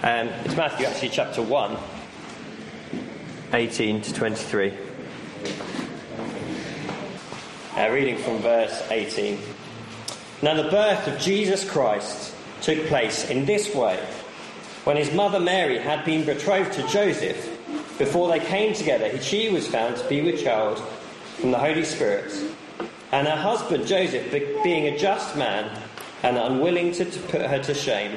Um, it's Matthew, actually, chapter 1, 18 to 23. Uh, reading from verse 18. Now, the birth of Jesus Christ took place in this way. When his mother Mary had been betrothed to Joseph, before they came together, she was found to be with child from the Holy Spirit. And her husband Joseph, being a just man and unwilling to, to put her to shame,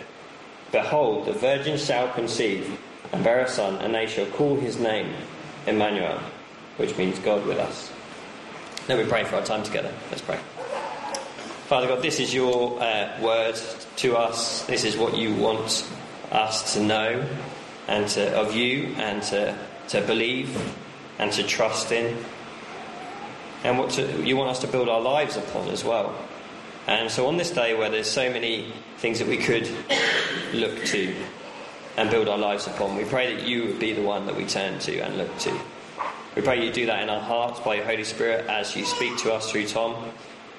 Behold, the virgin shall conceive and bear a son, and they shall call his name Emmanuel, which means God with us. Let me pray for our time together. Let's pray. Father God, this is your uh, word to us. This is what you want us to know and to, of you and to, to believe and to trust in and what to, you want us to build our lives upon as well. And so on this day where there's so many things that we could look to and build our lives upon, we pray that you would be the one that we turn to and look to. We pray you do that in our hearts by your Holy Spirit as you speak to us through Tom.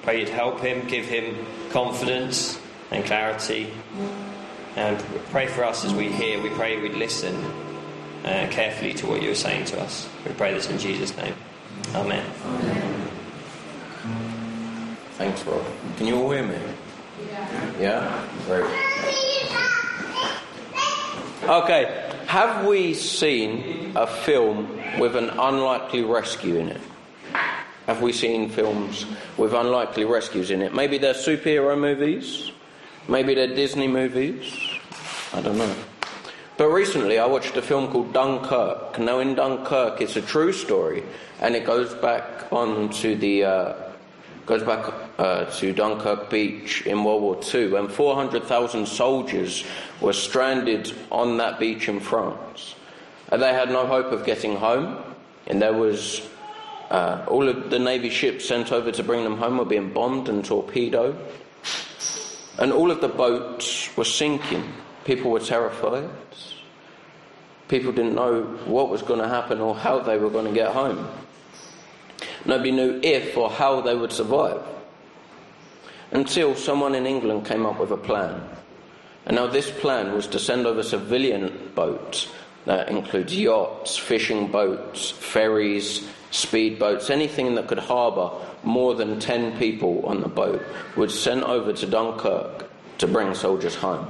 Pray you'd help him, give him confidence and clarity. And pray for us as we hear. We pray we'd listen uh, carefully to what you're saying to us. We pray this in Jesus' name. Amen. Amen. Can you hear me? Yeah? Yeah? Great. Okay, have we seen a film with an unlikely rescue in it? Have we seen films with unlikely rescues in it? Maybe they're superhero movies, maybe they're Disney movies. I don't know. But recently I watched a film called Dunkirk. Now, in Dunkirk, it's a true story and it goes back on to the. Uh, goes back uh, to Dunkirk Beach in World War II when 400,000 soldiers were stranded on that beach in France. And they had no hope of getting home, and there was uh, all of the Navy ships sent over to bring them home were being bombed and torpedoed, and all of the boats were sinking. People were terrified. People didn't know what was going to happen or how they were going to get home. Nobody knew if or how they would survive. Until someone in England came up with a plan. And now this plan was to send over civilian boats that includes yachts, fishing boats, ferries, speedboats, anything that could harbour more than 10 people on the boat, was sent over to Dunkirk to bring soldiers home.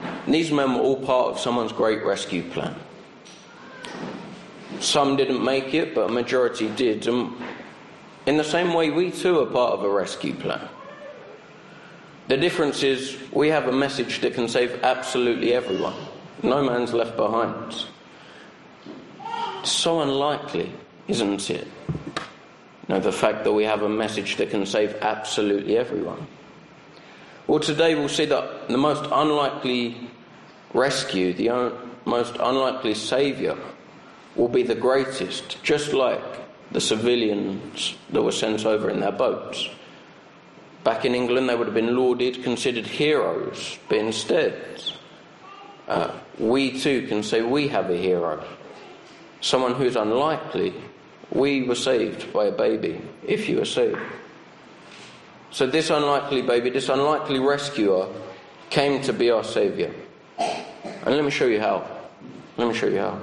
And these men were all part of someone's great rescue plan. Some didn't make it, but a majority did. And in the same way, we too are part of a rescue plan. The difference is we have a message that can save absolutely everyone. No man's left behind. So unlikely, isn't it? Know, the fact that we have a message that can save absolutely everyone. Well, today we'll see that the most unlikely rescue, the most unlikely saviour, will be the greatest, just like the civilians that were sent over in their boats. Back in England, they would have been lauded, considered heroes, but instead, uh, we too can say we have a hero, someone who's unlikely. We were saved by a baby, if you were saved. So, this unlikely baby, this unlikely rescuer, came to be our Saviour. And let me show you how. Let me show you how.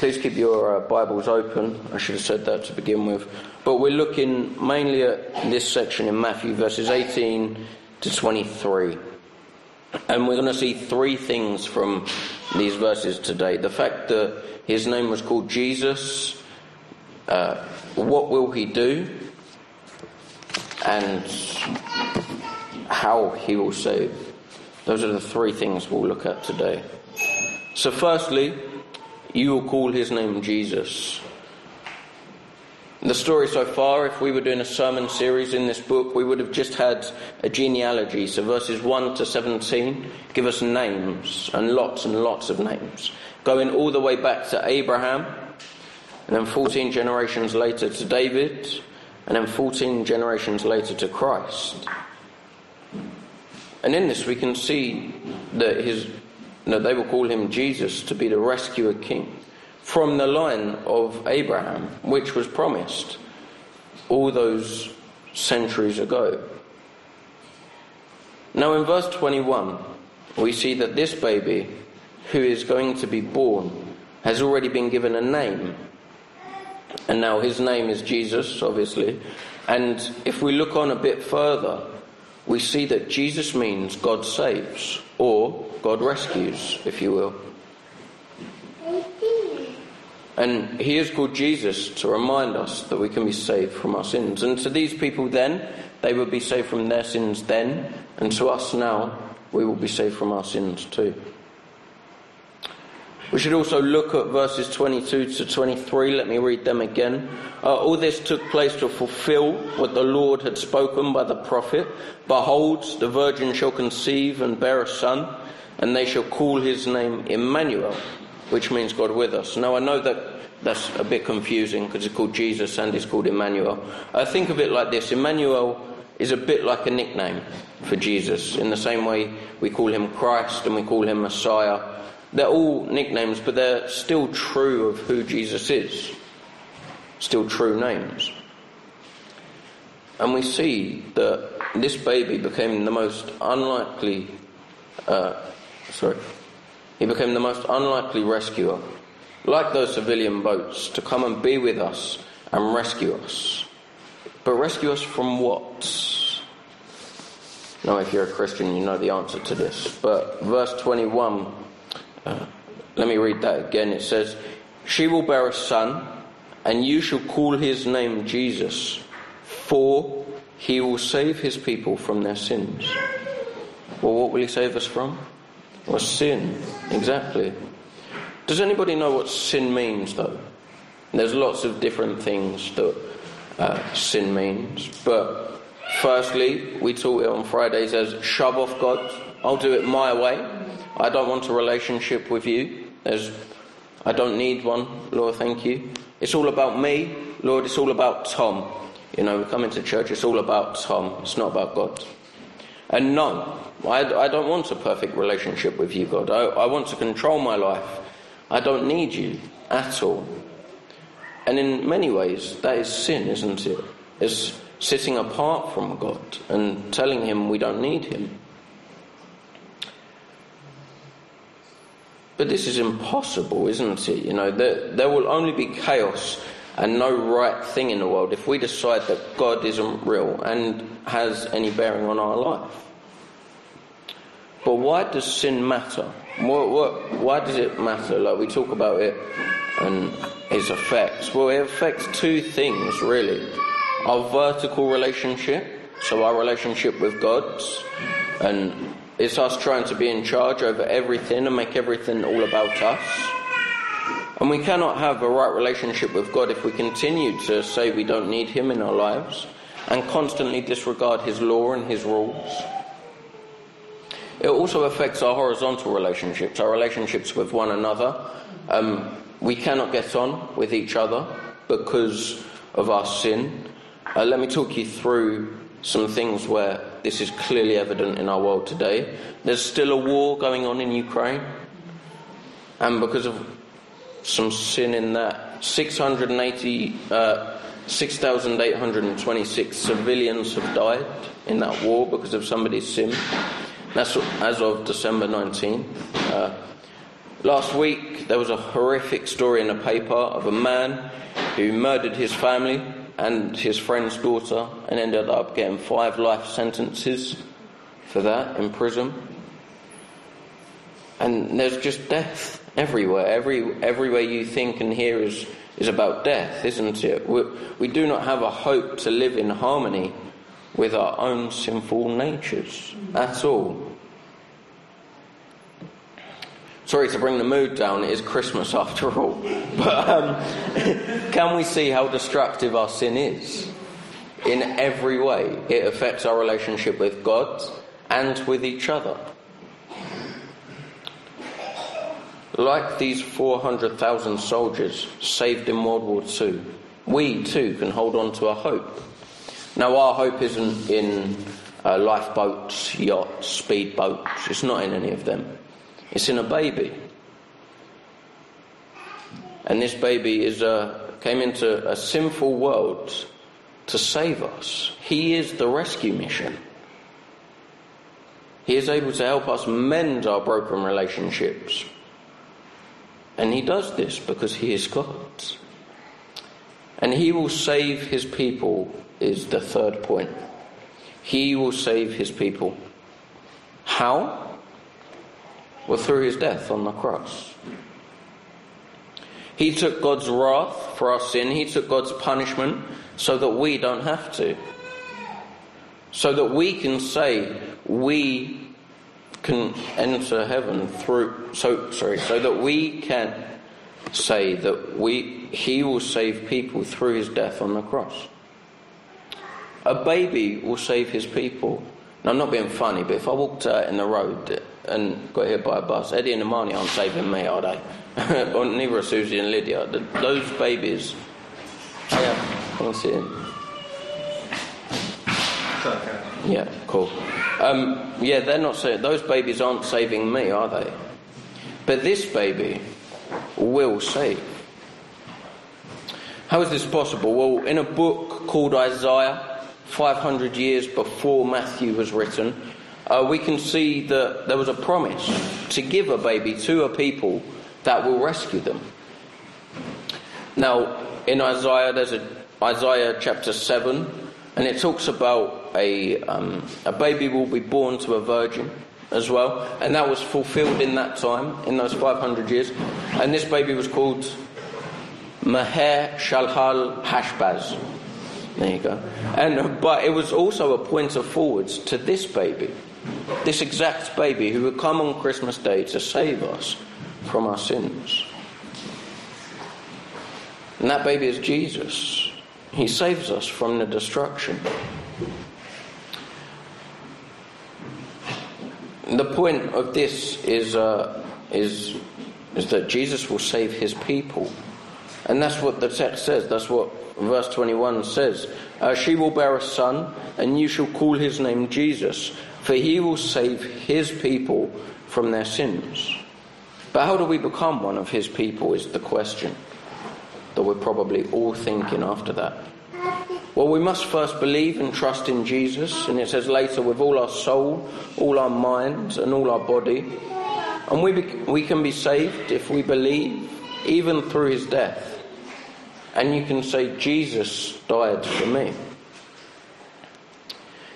Please keep your uh, Bibles open. I should have said that to begin with. But we're looking mainly at this section in Matthew, verses 18 to 23. And we're going to see three things from these verses today. The fact that his name was called Jesus, uh, what will he do, and how he will save. Those are the three things we'll look at today. So, firstly, you will call his name Jesus. The story so far, if we were doing a sermon series in this book, we would have just had a genealogy. So verses 1 to 17 give us names, and lots and lots of names, going all the way back to Abraham, and then 14 generations later to David, and then 14 generations later to Christ. And in this, we can see that his, that they will call him Jesus to be the rescuer king from the line of Abraham, which was promised all those centuries ago. Now, in verse 21, we see that this baby who is going to be born has already been given a name. And now his name is Jesus, obviously. And if we look on a bit further, we see that Jesus means God saves, or God rescues, if you will. And he is called Jesus to remind us that we can be saved from our sins. And to these people then, they would be saved from their sins then, and to us now, we will be saved from our sins too. We should also look at verses 22 to 23. Let me read them again. Uh, all this took place to fulfill what the Lord had spoken by the prophet. Behold, the virgin shall conceive and bear a son, and they shall call his name Emmanuel which means God with us. Now, I know that that's a bit confusing because it's called Jesus and it's called Emmanuel. I think of it like this Emmanuel is a bit like a nickname for Jesus, in the same way we call him Christ and we call him Messiah. They're all nicknames, but they're still true of who Jesus is, still true names. And we see that this baby became the most unlikely, uh, sorry, he became the most unlikely rescuer, like those civilian boats, to come and be with us and rescue us. But rescue us from what? Now, if you're a Christian, you know the answer to this. But verse 21, uh, let me read that again. It says, She will bear a son, and you shall call his name Jesus, for he will save his people from their sins. Well, what will he save us from? Or sin, exactly. Does anybody know what sin means, though? There's lots of different things that uh, sin means, but firstly, we taught it on Fridays as shove off God. I'll do it my way. I don't want a relationship with you. There's, I don't need one, Lord, thank you. It's all about me, Lord, it's all about Tom. You know, we come into church, it's all about Tom, it's not about God. And no, I, I don't want a perfect relationship with you, God. I, I want to control my life. I don't need you at all. And in many ways, that is sin, isn't it? It's sitting apart from God and telling Him we don't need Him. But this is impossible, isn't it? You know, there, there will only be chaos and no right thing in the world if we decide that God isn't real and has any bearing on our life. But why does sin matter? What, what, why does it matter? Like we talk about it and its effects. Well, it affects two things really: our vertical relationship, so our relationship with God, and it's us trying to be in charge over everything and make everything all about us. And we cannot have a right relationship with God if we continue to say we don't need Him in our lives and constantly disregard His law and His rules. It also affects our horizontal relationships, our relationships with one another. Um, we cannot get on with each other because of our sin. Uh, let me talk you through some things where this is clearly evident in our world today. There's still a war going on in Ukraine, and because of some sin in that, 680, uh, 6,826 civilians have died in that war because of somebody's sin. That's as of December 19th. Uh, last week, there was a horrific story in the paper of a man who murdered his family and his friend's daughter and ended up getting five life sentences for that in prison. And there's just death everywhere. Every, everywhere you think and hear is, is about death, isn't it? We, we do not have a hope to live in harmony with our own sinful natures at all. sorry to bring the mood down, it is Christmas after all. But um, can we see how destructive our sin is? In every way, it affects our relationship with God and with each other. Like these 400,000 soldiers saved in World War II, we too can hold on to our hope. Now, our hope isn't in uh, lifeboats, yachts, speedboats, it's not in any of them. It's in a baby. And this baby is a, came into a sinful world to save us. He is the rescue mission. He is able to help us mend our broken relationships. And he does this because he is God. And he will save his people, is the third point. He will save his people. How? Well, through his death on the cross. He took God's wrath for our sin, he took God's punishment so that we don't have to. So that we can say we can enter heaven through so sorry, so that we can say that we he will save people through his death on the cross. A baby will save his people. Now, I'm not being funny, but if I walked out in the road and got hit by a bus, Eddie and Imani aren't saving me, are they? or neither are Susie and Lydia. those babies. Yeah, I see him. Yeah, cool. Um, yeah, they're not saying those babies aren't saving me, are they? But this baby will save. How is this possible? Well, in a book called Isaiah, 500 years before Matthew was written, uh, we can see that there was a promise to give a baby to a people that will rescue them. Now, in Isaiah, there's a Isaiah chapter 7, and it talks about a, um, a baby will be born to a virgin as well, and that was fulfilled in that time, in those 500 years. And this baby was called Maher Shalal Hashbaz. There you go. And, but it was also a pointer forwards to this baby, this exact baby who would come on Christmas Day to save us from our sins. And that baby is Jesus. He saves us from the destruction. The point of this is, uh, is, is that Jesus will save his people. And that's what the text says. That's what verse 21 says, uh, She will bear a son, and you shall call his name Jesus, for he will save his people from their sins. But how do we become one of his people is the question that we're probably all thinking after that. Well, we must first believe and trust in Jesus, and it says later, with all our soul, all our mind, and all our body. And we, be- we can be saved if we believe, even through his death. And you can say, Jesus died for me.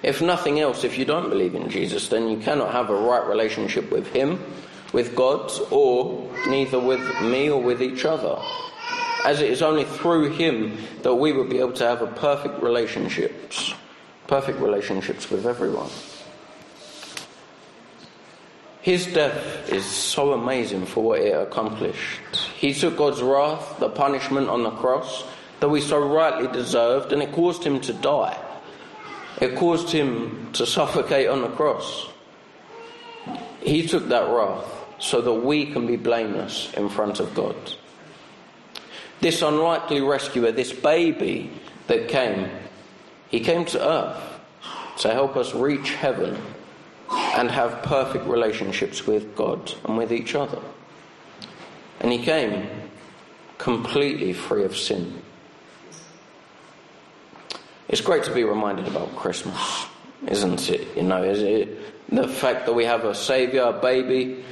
If nothing else, if you don't believe in Jesus, then you cannot have a right relationship with Him, with God, or neither with me or with each other. As it is only through Him that we will be able to have a perfect relationships, perfect relationships with everyone. His death is so amazing for what it accomplished. He took God's wrath, the punishment on the cross that we so rightly deserved, and it caused him to die. It caused him to suffocate on the cross. He took that wrath so that we can be blameless in front of God. This unlikely rescuer, this baby that came, he came to earth to help us reach heaven and have perfect relationships with God and with each other. And he came completely free of sin. It's great to be reminded about Christmas, isn't it? You know, is it the fact that we have a Saviour, a baby,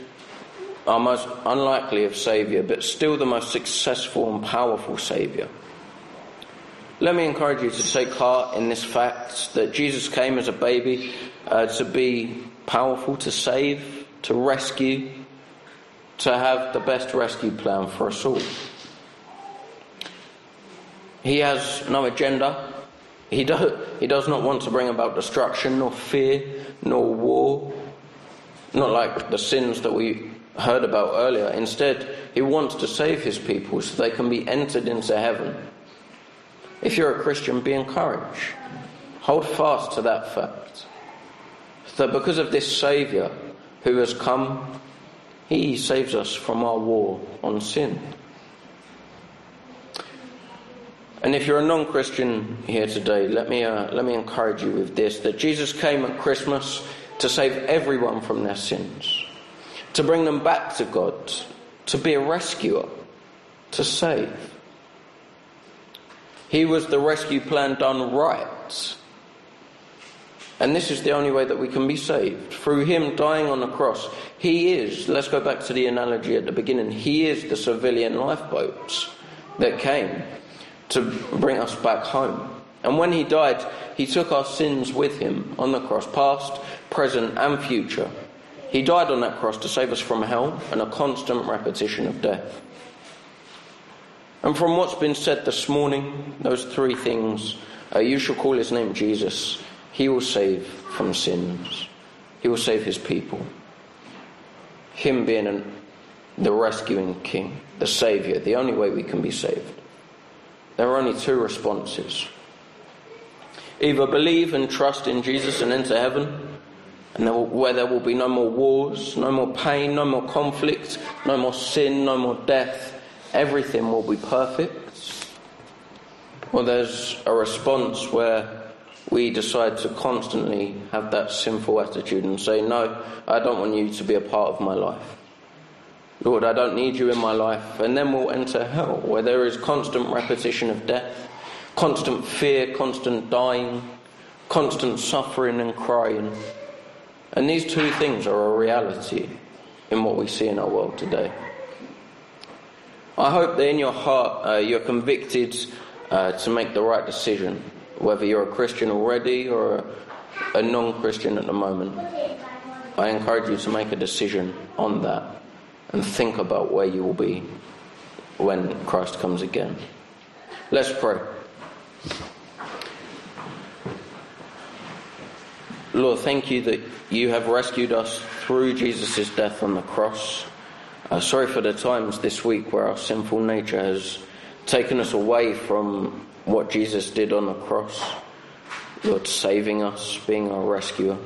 our most unlikely of Saviour, but still the most successful and powerful Saviour. Let me encourage you to take heart in this fact that Jesus came as a baby uh, to be powerful, to save, to rescue, to have the best rescue plan for us all. He has no agenda. He, do, he does not want to bring about destruction, nor fear, nor war. not like the sins that we heard about earlier. Instead, he wants to save his people so they can be entered into heaven. If you're a Christian, be encouraged. Hold fast to that fact. That because of this Saviour who has come, he saves us from our war on sin. And if you're a non Christian here today, let me, uh, let me encourage you with this that Jesus came at Christmas to save everyone from their sins, to bring them back to God, to be a rescuer, to save. He was the rescue plan done right. And this is the only way that we can be saved. Through Him dying on the cross. He is, let's go back to the analogy at the beginning, He is the civilian lifeboats that came to bring us back home. And when He died, He took our sins with Him on the cross, past, present, and future. He died on that cross to save us from hell and a constant repetition of death. And from what's been said this morning, those three things, uh, you shall call his name Jesus. He will save from sins. He will save his people. Him being an, the rescuing king, the saviour, the only way we can be saved. There are only two responses. Either believe and trust in Jesus and enter heaven, and there will, where there will be no more wars, no more pain, no more conflict, no more sin, no more death. Everything will be perfect. Or there's a response where we decide to constantly have that sinful attitude and say, No, I don't want you to be a part of my life. Lord, I don't need you in my life. And then we'll enter hell, where there is constant repetition of death, constant fear, constant dying, constant suffering and crying. And these two things are a reality in what we see in our world today. I hope that in your heart uh, you're convicted uh, to make the right decision, whether you're a Christian already or a, non Christian at the moment. I encourage you to make a decision on that and think about where you will be when Christ comes again. Let's pray. Lord, thank you that you have rescued us through Jesus' death on the cross. Uh, sorry for the times this week where our sinful nature has taken us away from what Jesus did on the cross. Lord, saving us, being our rescuer.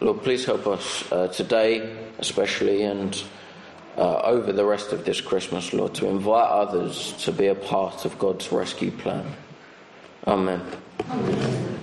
Lord, please help us uh, today, especially, and uh, over the rest of this Christmas, Lord, to invite others to be a part of God's rescue plan. Amen. Amen.